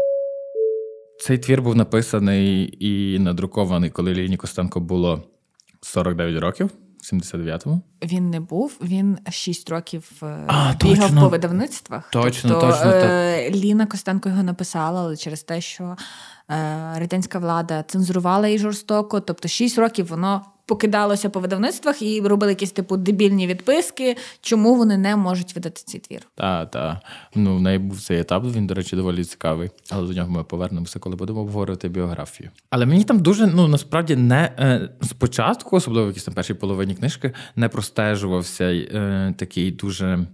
Speaker 2: Цей твір був написаний і надрукований, коли Ліні Костенко було 49 років. В 79-му?
Speaker 1: Він не був, він 6 років е, а, бігав точно. по видавництвах.
Speaker 2: Точно, тобто, точно. Е,
Speaker 1: Ліна Костенко його написала, але через те, що е, радянська влада цензурувала її жорстоко. Тобто 6 років воно покидалося по видавництвах і робили якісь типу дебільні відписки, чому вони не можуть видати цей твір.
Speaker 2: Так, так. Ну, в неї був цей етап, він, до речі, доволі цікавий. Але до нього ми повернемося, коли будемо обговорювати біографію. Але мені там дуже ну насправді не е, спочатку, особливо в якійсь там першій половині книжки, не простежувався е, такий дуже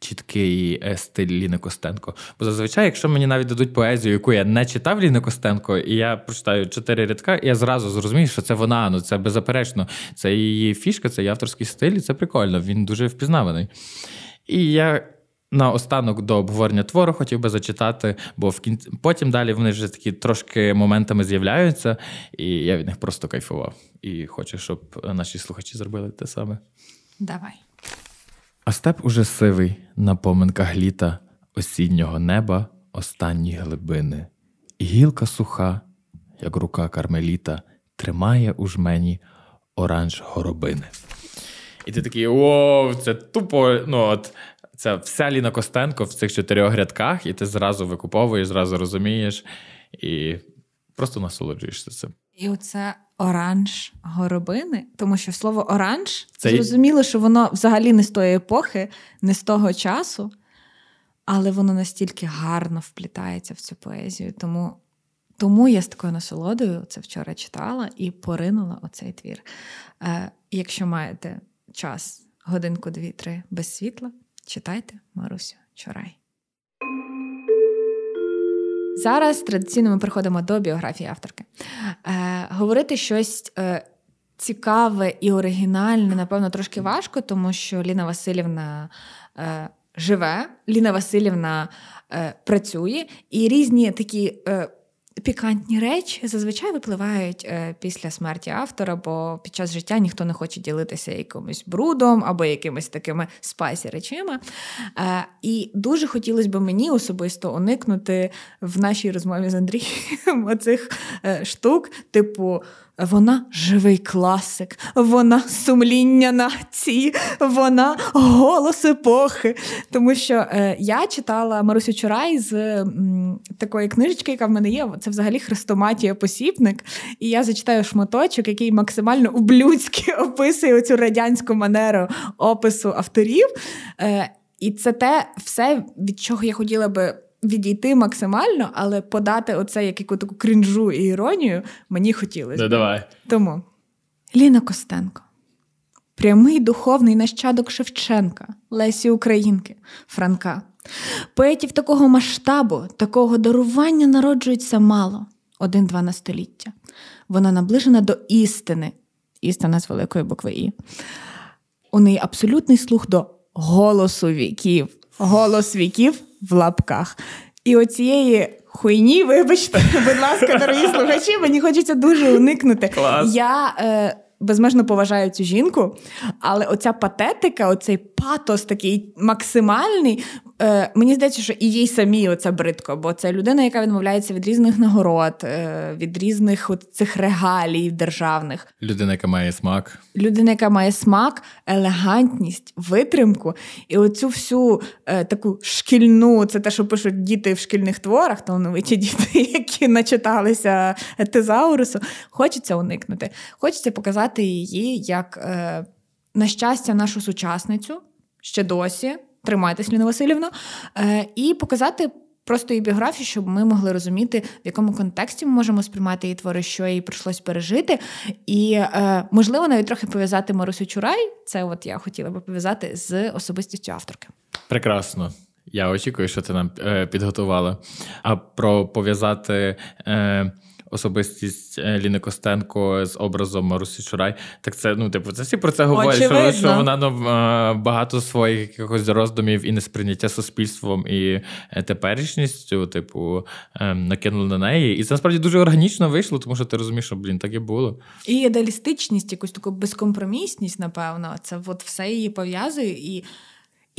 Speaker 2: чіткий е, стиль Ліни Костенко. Бо зазвичай, якщо мені навіть дадуть поезію, яку я не читав Ліни Костенко, і я прочитаю чотири рядка, і я зразу зрозумію, що це вона, ну це беззаперечно. Це її фішка, це її авторський стиль, і це прикольно. Він дуже впізнаваний. І я. На останок до обговорення твору хотів би зачитати, бо в кінці потім далі вони вже такі трошки моментами з'являються, і я від них просто кайфував. І хочу, щоб наші слухачі зробили те саме.
Speaker 1: Давай.
Speaker 2: А уже сивий на поминках літа осіннього неба останні глибини, і гілка суха, як рука кармеліта, тримає у жмені оранж горобини. І ти такий о, це тупо. ну от, Це вся Ліна Костенко в цих чотирьох рядках, і ти зразу викуповуєш, зразу розумієш і просто насолоджуєшся цим.
Speaker 1: І оце оранж горобини, тому що слово оранж це зрозуміло, що воно взагалі не з тої епохи, не з того часу, але воно настільки гарно вплітається в цю поезію. Тому тому я з такою насолодою це вчора читала і поринула оцей твір. Е, Якщо маєте час, годинку, дві-три без світла, читайте Марусю Чорай. Зараз традиційно ми приходимо до біографії авторки. Е, Говорити щось е, цікаве і оригінальне, напевно, трошки важко, тому що Ліна Васильівна е, живе, Ліна Васильівна е, працює, і різні такі. Е, Пікантні речі зазвичай випливають е, після смерті автора, бо під час життя ніхто не хоче ділитися якимось брудом або якимись такими spicy речима. Е, і дуже хотілося б мені особисто уникнути в нашій розмові з Андрієм *laughs* оцих е, штук, типу. Вона живий класик, вона сумління нації, вона голос епохи. Тому що е, я читала Марусю Чурай з м, такої книжечки, яка в мене є. Це взагалі хрестоматія посібник. І я зачитаю шматочок, який максимально ублюдськи *laughs* описує оцю радянську манеру опису авторів. Е, І це те все, від чого я хотіла би відійти максимально, але подати оце як яку таку крінжу і іронію мені хотілося.
Speaker 2: Ну, давай.
Speaker 1: Тому Ліна Костенко. Прямий духовний нащадок Шевченка, Лесі Українки, Франка. Поетів такого масштабу, такого дарування народжується мало один-два на століття. Вона наближена до істини, істина з великої букви І. У неї абсолютний слух до голосу віків, голос віків в лапках. І оцієї хуйні, вибачте, *laughs* будь ласка, дорогі слухачі, мені хочеться дуже уникнути.
Speaker 2: Клас.
Speaker 1: Я е, безмежно поважаю цю жінку, але оця патетика, оцей патос такий максимальний, Е, Мені здається, що і їй самі оце бридко, бо це людина, яка відмовляється від різних нагород, е, від різних от цих регалій державних.
Speaker 2: Людина, яка має смак.
Speaker 1: Людина, яка має смак, елегантність, витримку і оцю всю е, таку шкільну, це те, що пишуть діти в шкільних творах, талановиті діти, *laughs* які начиталися тезаурусу. Хочеться уникнути. Хочеться показати її як, е, на щастя, нашу сучасницю ще досі тримайтесь, Ліна Васильівна, е, і показати. Просто її біографію, щоб ми могли розуміти, в якому контексті ми можемо сприймати її твори, що їй прийшлось пережити. І, е, можливо, навіть трохи пов'язати Марусю Чурай. Це от я хотіла би пов'язати з особистістю авторки.
Speaker 2: Прекрасно. Я очікую, що ти нам е, підготувала. А про пов'язати. Особистість е, Ліни Костенко з образом Марусі Чурай. Так це ну, типу, це всі про це говорять, що, що вона ну, багато своїх якихось роздумів і несприйняття суспільством і е, теперішністю, типу, накинули на неї. І це насправді дуже органічно вийшло, тому що ти розумієш, що блін, так і було.
Speaker 1: І ідеалістичність, якусь таку безкомпромісність, напевно, це от все її пов'язує і.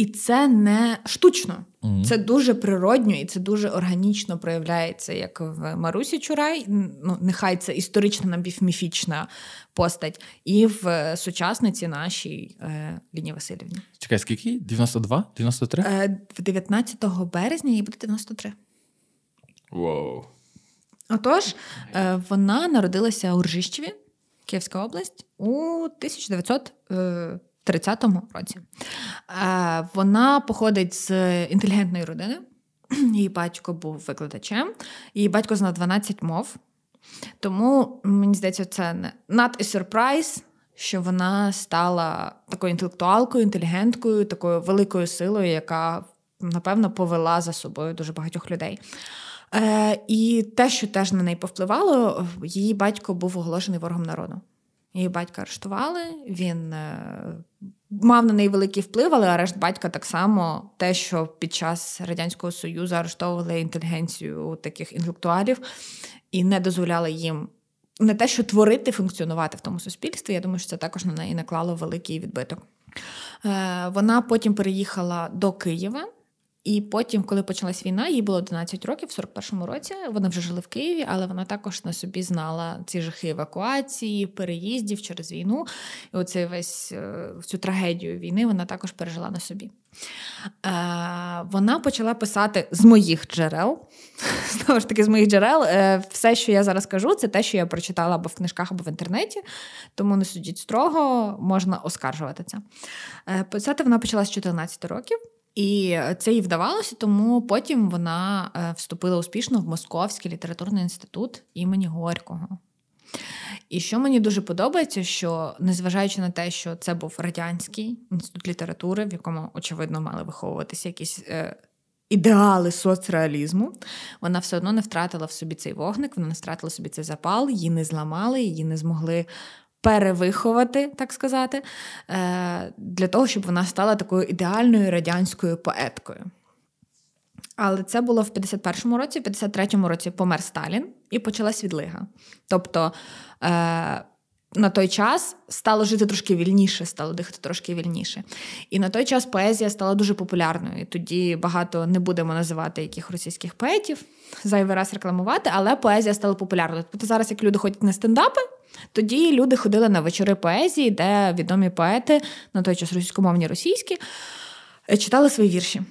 Speaker 1: І це не штучно, mm-hmm. це дуже природньо і це дуже органічно проявляється, як в Марусі Чурай. Ну, нехай це історична напівміфічна постать, і в сучасниці нашій е, Ліні Васильівні.
Speaker 2: Чекай, скільки? 92? 93?
Speaker 1: Е, 19 березня їй буде 93.
Speaker 2: Wow.
Speaker 1: Отож, е, вона народилася у Ржищеві, Київська область, у 1900 30-му році. Е, вона походить з інтелігентної родини. *clears throat* Її батько був викладачем, її батько знав 12 мов. Тому, мені здається, це не a surprise, що вона стала такою інтелектуалкою, інтелігенткою, такою великою силою, яка, напевно, повела за собою дуже багатьох людей. Е, І те, що теж на неї повпливало, її батько був оголошений ворогом народу. Її батька арештували, він е, мав на неї великий вплив, але арешт батька так само те, що під час Радянського Союзу арештовували інтелігенцію таких інтелектуалів і не дозволяли їм не те, що творити, функціонувати в тому суспільстві. Я думаю, що це також на неї наклало великий відбиток. Е, вона потім переїхала до Києва. І потім, коли почалась війна, їй було 11 років, в 41-му році. Вони вже жили в Києві, але вона також на собі знала ці жахи евакуації, переїздів через війну. І оцей весь е, цю трагедію війни вона також пережила на собі. Е, Вона почала писати з моїх джерел. *laughs* Знову ж таки, з моїх джерел, е, все, що я зараз кажу, це те, що я прочитала або в книжках, або в інтернеті. Тому не судіть строго, можна оскаржувати це. Е, Писати вона почала з 14 років. І це їй вдавалося, тому потім вона е, вступила успішно в Московський літературний інститут імені Горького. І що мені дуже подобається, що незважаючи на те, що це був радянський інститут літератури, в якому, очевидно, мали виховуватися якісь е, ідеали соцреалізму, вона все одно не втратила в собі цей вогник, вона не втратила собі цей запал, її не зламали, її не змогли перевиховати, так сказати, е, для того, щоб вона стала такою ідеальною радянською поеткою. Але це було в 51-му році, в 53-му році помер Сталін і почалась відлига. Тобто е, на той час стало жити трошки вільніше, стало дихати трошки вільніше. І на той час поезія стала дуже популярною. І Тоді багато не будемо називати яких російських поетів, зайвий раз рекламувати, але поезія стала популярною. Тобто зараз, як люди ходять на стендапи, тоді люди ходили на вечори поезії, де відомі поети, на той час російськомовні російські, е, читали свої вірші.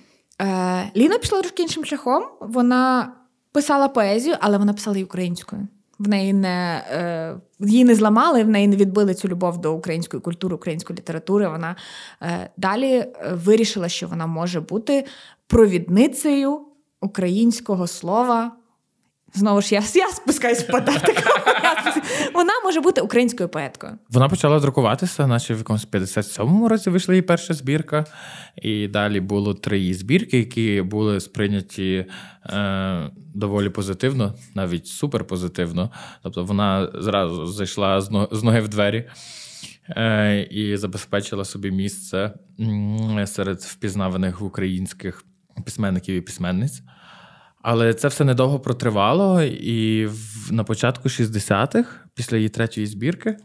Speaker 1: Е, Ліна пішла трошки іншим шляхом. Вона писала поезію, але вона писала і українською. В неї не е, її не зламали, в неї не відбили цю любов до української культури, української літератури. Вона е, далі е, вирішила, що вона може бути провідницею українського слова Знову ж я я спускаюсь в податок. *laughs* Вона може бути українською поеткою.
Speaker 2: Вона почала друкуватися, наче в якомусь 57-му році вийшла її перша збірка. І далі було три її збірки, які були сприйняті е, доволі позитивно, навіть суперпозитивно. Тобто вона зразу зайшла з ноги в двері. Е, і забезпечила собі місце серед впізнаваних українських письменників і письменниць. Але це все недовго протривало, і в, на початку 60-х, після її третьої збірки,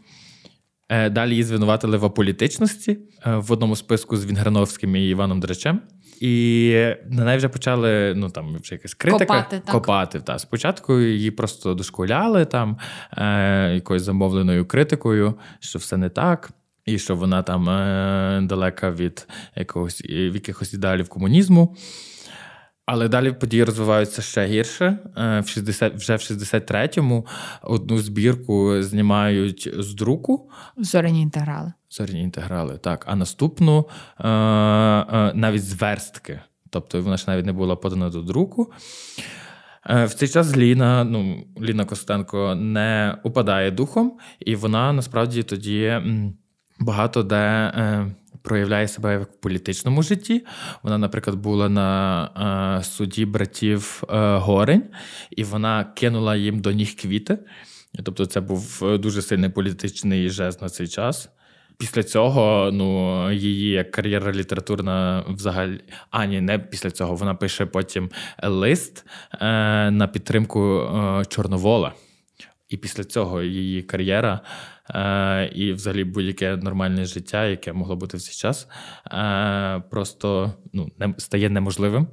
Speaker 2: е, далі її звинуватили в аполітичності е, в одному списку з Вінграновським і Іваном Драчем. І на неї вже почали ну там вже якась критика
Speaker 1: копати. так.
Speaker 2: копати та. Спочатку її просто дошкуляли там е, якоюсь замовленою критикою, що все не так. І що вона там е, далека від якогось від якихось ідеалів комунізму. Але далі події розвиваються ще гірше. Е, в 60, Вже в 63-му одну збірку знімають з друку.
Speaker 1: Зоряні інтеграли.
Speaker 2: Зоряні інтеграли, так. А наступну е, е, навіть зверстки. Тобто вона ж навіть не була подана до друку. В цей час Ліна, ну, Ліна Костенко не упадає духом, і вона насправді тоді багато де проявляє себе в політичному житті. Вона, наприклад, була на е, суді братів е, Горень, і вона кинула їм до ніг квіти. Тобто, це був дуже сильний політичний жест на цей час. Після цього ну, її кар'єра літературна взагалі. А, ні, не після цього. Вона пише потім лист е, на підтримку е, Чорновола. І після цього її кар'єра е, і, взагалі, будь-яке нормальне життя, яке могло бути в цей час, е, просто ну, не, стає неможливим.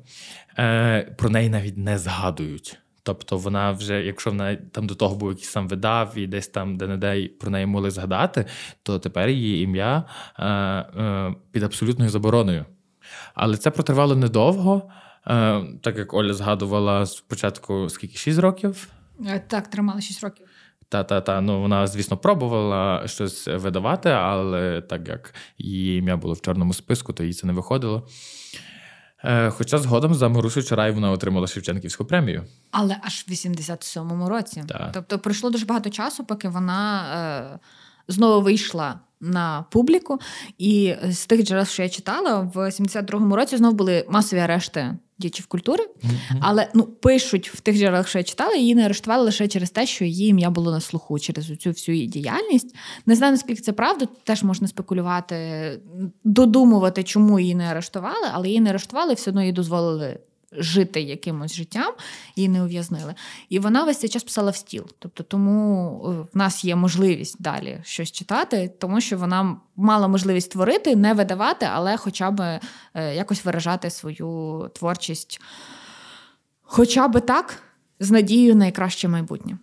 Speaker 2: Е, Про неї навіть не згадують. Тобто, вона вже, якщо вона там до того був якийсь сам видав, і десь там, де не де про неї могли згадати, то тепер її ім'я е, е, під абсолютною забороною. Але це протривало недовго, е, так як Оля згадувала спочатку скільки 6 років.
Speaker 1: Так, тримала 6 років.
Speaker 2: Та-та-та, ну вона, звісно, пробувала щось видавати, але так як її ім'я було в чорному списку, то їй це не виходило. Е, хоча згодом за Марусю Чарай вона отримала Шевченківську премію.
Speaker 1: Але аж в 87-му році.
Speaker 2: Так.
Speaker 1: Тобто пройшло дуже багато часу, поки вона е, знову вийшла на публіку. І з тих джерел, що я читала, в 72-му році знову були масові арешти діячів культури, mm-hmm. але ну пишуть в тих джерелах, що я читала, її не арештували лише через те, що її ім'я було на слуху через цю всю її діяльність. Не знаю, наскільки це правда, теж можна спекулювати, додумувати, чому її не арештували, але її не арештували все одно їй дозволили жити якимось життям, її не ув'язнили. І вона весь цей час писала в стіл. Тобто, тому е, в нас є можливість далі щось читати, тому що вона мала можливість творити, не видавати, але хоча б е, якось виражати свою творчість, хоча б так, з надією на найкраще майбутнє.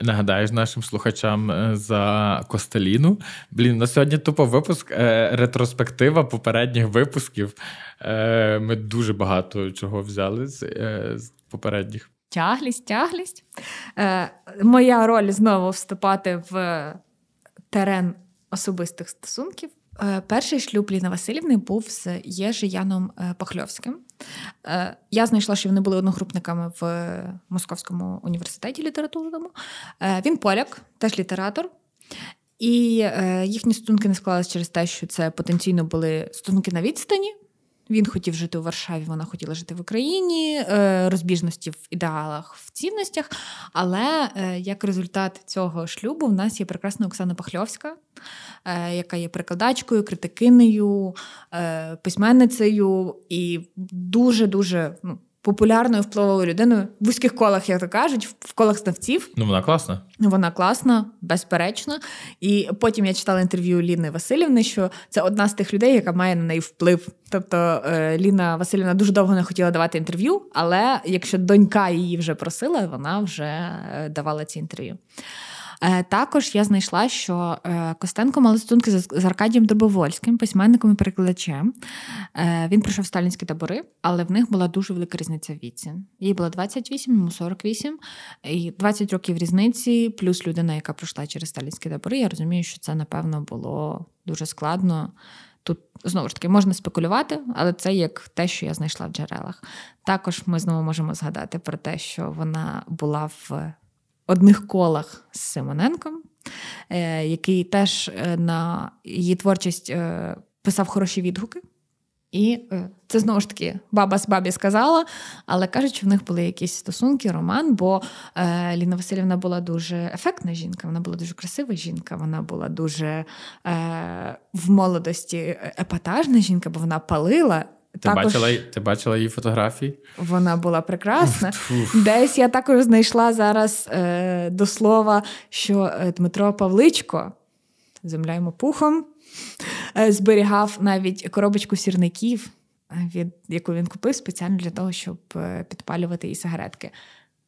Speaker 2: Нагадаєш нашим слухачам е, за Костеліну. Блін, на сьогодні тупо випуск е, ретроспектива попередніх випусків. Е, ми дуже багато чого взяли з, попередніх.
Speaker 1: Тяглість, тяглість. Моя роль знову вступати в терен особистих стосунків. Е, перший шлюб Ліни Васильівни був з Єжи Яном е, Пахльовським. Е, я знайшла, що вони були одногрупниками в Московському університеті літературному. Він поляк, теж літератор. І їхні стосунки не склалися через те, що це потенційно були стосунки на відстані. Він хотів жити у Варшаві, вона хотіла жити в Україні, е, розбіжності в ідеалах, в цінностях. Але е, як результат цього шлюбу в нас є прекрасна Оксана Пахльовська, е, яка є перекладачкою, критикинею, письменницею і дуже дуже ну, популярною впливовою людиною в вузьких колах, як то кажуть, в колах знавців.
Speaker 2: Ну, вона класна.
Speaker 1: Вона класна, безперечно. І потім я читала інтерв'ю Ліни Васильівни, що це одна з тих людей, яка має на неї вплив. Тобто е, Ліна Васильівна дуже довго не хотіла давати інтерв'ю, але якщо донька її вже просила, вона вже е, давала ці інтерв'ю. Е, також я знайшла, що е, Костенко мали стосунки з Аркадієм Добровольським, письменником і перекладачем. Е, він пройшов сталінські табори, але в них була дуже велика різниця в віці. Їй було 28, йому 48, і 20 років різниці, плюс людина, яка пройшла через сталінські табори. Я розумію, що це, напевно, було дуже складно. Тут знову ж таки можна спекулювати, але це як те, що я знайшла в джерелах. Також ми знову можемо згадати про те, що вона була в одних колах з Симоненком, е, який теж е, на її творчість е, писав хороші відгуки. І це знову ж таки баба з бабі сказала, але кажуть, що в них були якісь стосунки, роман, бо Ліна Васильівна була дуже ефектна жінка, вона була дуже красива жінка, вона була дуже в молодості епатажна жінка, бо вона палила
Speaker 2: ти також... бачила ти бачила її фотографії?
Speaker 1: Вона була прекрасна. Десь я також знайшла зараз е, до слова, що е, Дмитро Павличко, земля йому пухом, е, зберігав навіть коробочку сірників, е, від яку він купив спеціально для того, щоб е, підпалювати її сигаретки.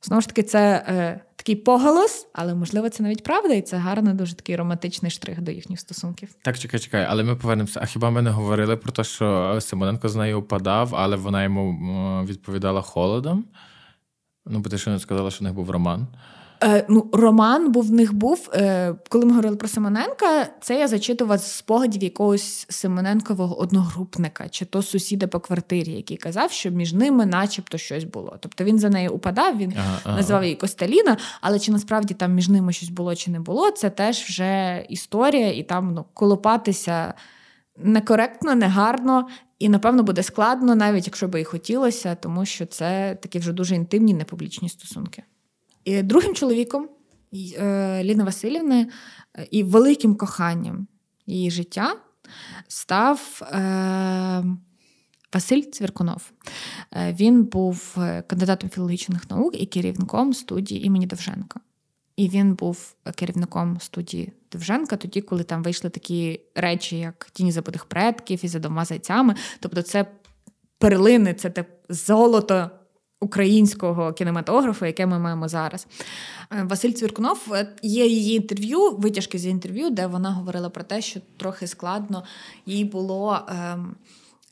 Speaker 1: Знову ж таки, це е, такий поголос, але можливо це навіть правда, і це гарний, дуже такий романтичний штрих до їхніх стосунків.
Speaker 2: Так, чекай, чекай, але ми повернемося. А хіба ми не говорили про те, що Симоненко з нею упадав, але вона йому відповідала холодом? Ну, бо ти ще не сказала, що в них був роман.
Speaker 1: Е, ну, Роман був в них був. Е, коли ми говорили про Симоненка, це я зачитувала з спогадів якогось Симоненкового одногрупника, чи то сусіда по квартирі, який казав, що між ними, начебто, щось було. Тобто він за нею упадав, він ага, ага. назвав її Костеліна, але чи насправді там між ними щось було чи не було, це теж вже історія, і там ну, колопатися некоректно, негарно. І, напевно, буде складно, навіть якщо би і хотілося, тому що це такі вже дуже інтимні, непублічні стосунки. І Другим чоловіком е, Ліни Васильівни е, і великим коханням її життя став е, Василь Цвіркунов. Він був кандидатом філологічних наук і керівником студії імені Довженка. І він був керівником студії Довженка тоді, коли там вийшли такі речі, як Тіні забутих предків і за двома зайцями. Тобто, це перлини, це те золото українського кінематографу, яке ми маємо зараз. Е, Василь Цвіркунов е, є її інтерв'ю, витяжки з інтерв'ю, де вона говорила про те, що трохи складно їй було. Ем,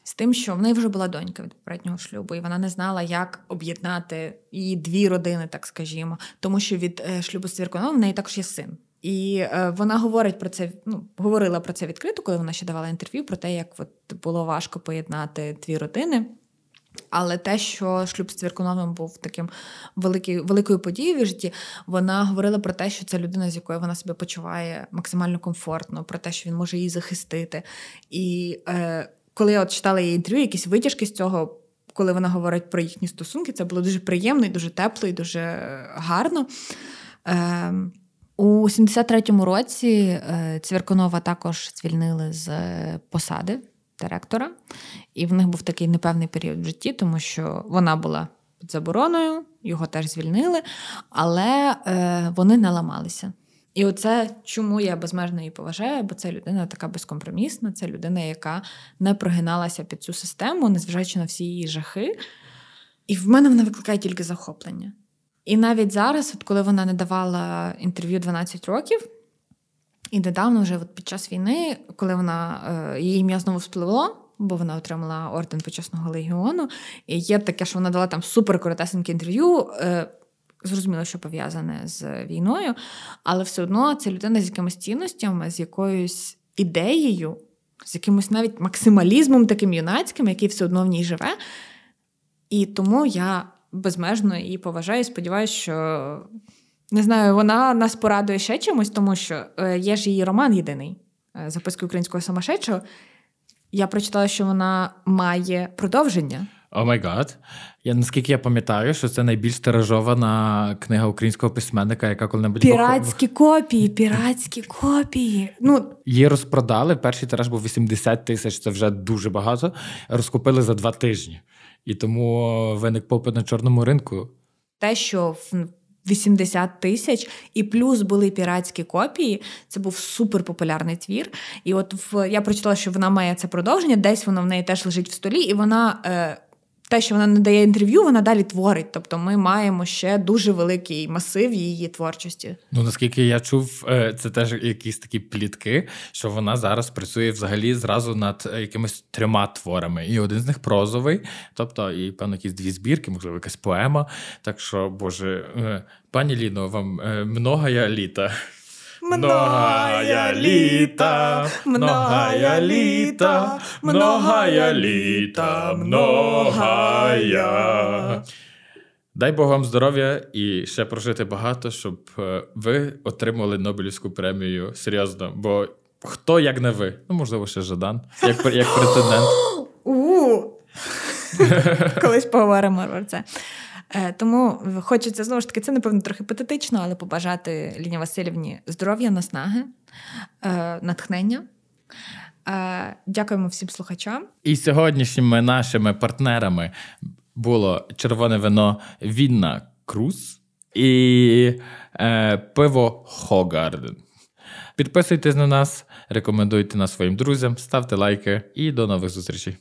Speaker 1: з тим, що в неї вже була донька від попереднього шлюбу, і вона не знала, як об'єднати її дві родини, так скажімо, тому що від е, шлюбу з Цвіркуновим в неї також є син. І вона говорить про це, ну говорила про це відкрито, коли вона ще давала інтерв'ю, про те, як от було важко поєднати дві родини. Але те, що шлюб з Цвіркуновим був таким великий, великою подією в житті, вона говорила про те, що це людина, з якою вона себе почуває максимально комфортно, про те, що він може її захистити. І е, коли я от читала її інтерв'ю, якісь витяжки з цього, коли вона говорить про їхні стосунки, це було дуже приємно і дуже тепло і дуже гарно. Е, у 73-му році е, Цвіркунова також звільнили з посади директора, і в них був такий непевний період в житті, тому що вона була під забороною, його теж звільнили, але е, вони не ламалися. І оце чому я безмежно її поважаю, бо це людина така безкомпромісна, це людина, яка не прогиналася під цю систему, незважаючи на всі її жахи. І в мене вона викликає тільки захоплення. І навіть зараз, от коли вона не давала інтерв'ю 12 років, і недавно, вже от під час війни, коли вона е, її ім'я знову спливло, бо вона отримала орден почесного легіону, і є таке, що вона дала там суперкоротесеньке інтерв'ю. Е, Зрозуміло, що пов'язане з війною, але все одно це людина з якимись цінностями, з якоюсь ідеєю, з якимось навіть максималізмом таким юнацьким, який все одно в ній живе. І тому я безмежно її поважаю і сподіваюся, що не знаю, вона нас порадує ще чимось, тому що е, є ж її роман єдиний е, записки українського самашедшого. Я прочитала, що вона має продовження.
Speaker 2: Oh my God. Я наскільки я пам'ятаю, що це найбільш тиражована книга українського письменника, яка коли-небудь
Speaker 1: піратські копії, піратські копії. Ну
Speaker 2: її розпродали. Перший тираж був 80 тисяч. Це вже дуже багато. Розкупили за два тижні, і тому виник попит на чорному ринку.
Speaker 1: Те, що в 80 тисяч, і плюс були піратські копії. Це був суперпопулярний твір. І от в я прочитала, що вона має це продовження, десь воно в неї теж лежить в столі, і вона. Е, те, що вона не дає інтерв'ю, вона далі творить. Тобто ми маємо ще дуже великий масив її творчості.
Speaker 2: Ну наскільки я чув, е, це теж якісь такі плітки, що вона зараз працює взагалі зразу над е, якимись трьома творами. І один з них прозовий, тобто, і певно, якісь дві збірки, можливо, якась поема. Так що, Боже, е, пані Ліно, вам многая літа.
Speaker 1: Многая літа, многая літа, многая літа, многая.
Speaker 2: Дай Бог вам здоров'я і ще прожити багато, щоб е, ви отримали Нобелівську премію. Серйозно, бо хто як не ви? Ну, можливо, ще Жадан, як як претендент. *gasps* *laughs*
Speaker 1: Колись поговоримо про це. Е, тому хочеться знову ж таки, це напевно трохи патетично, але побажати Ліні Васильівні здоров'я, наснаги, е, натхнення. Е, дякуємо всім слухачам.
Speaker 2: І сьогоднішніми нашими партнерами було червоне вино Вінна Круз і е, пиво Хогарден. Підписуйтесь на нас, рекомендуйте нас своїм друзям, ставте лайки і до нових зустрічей.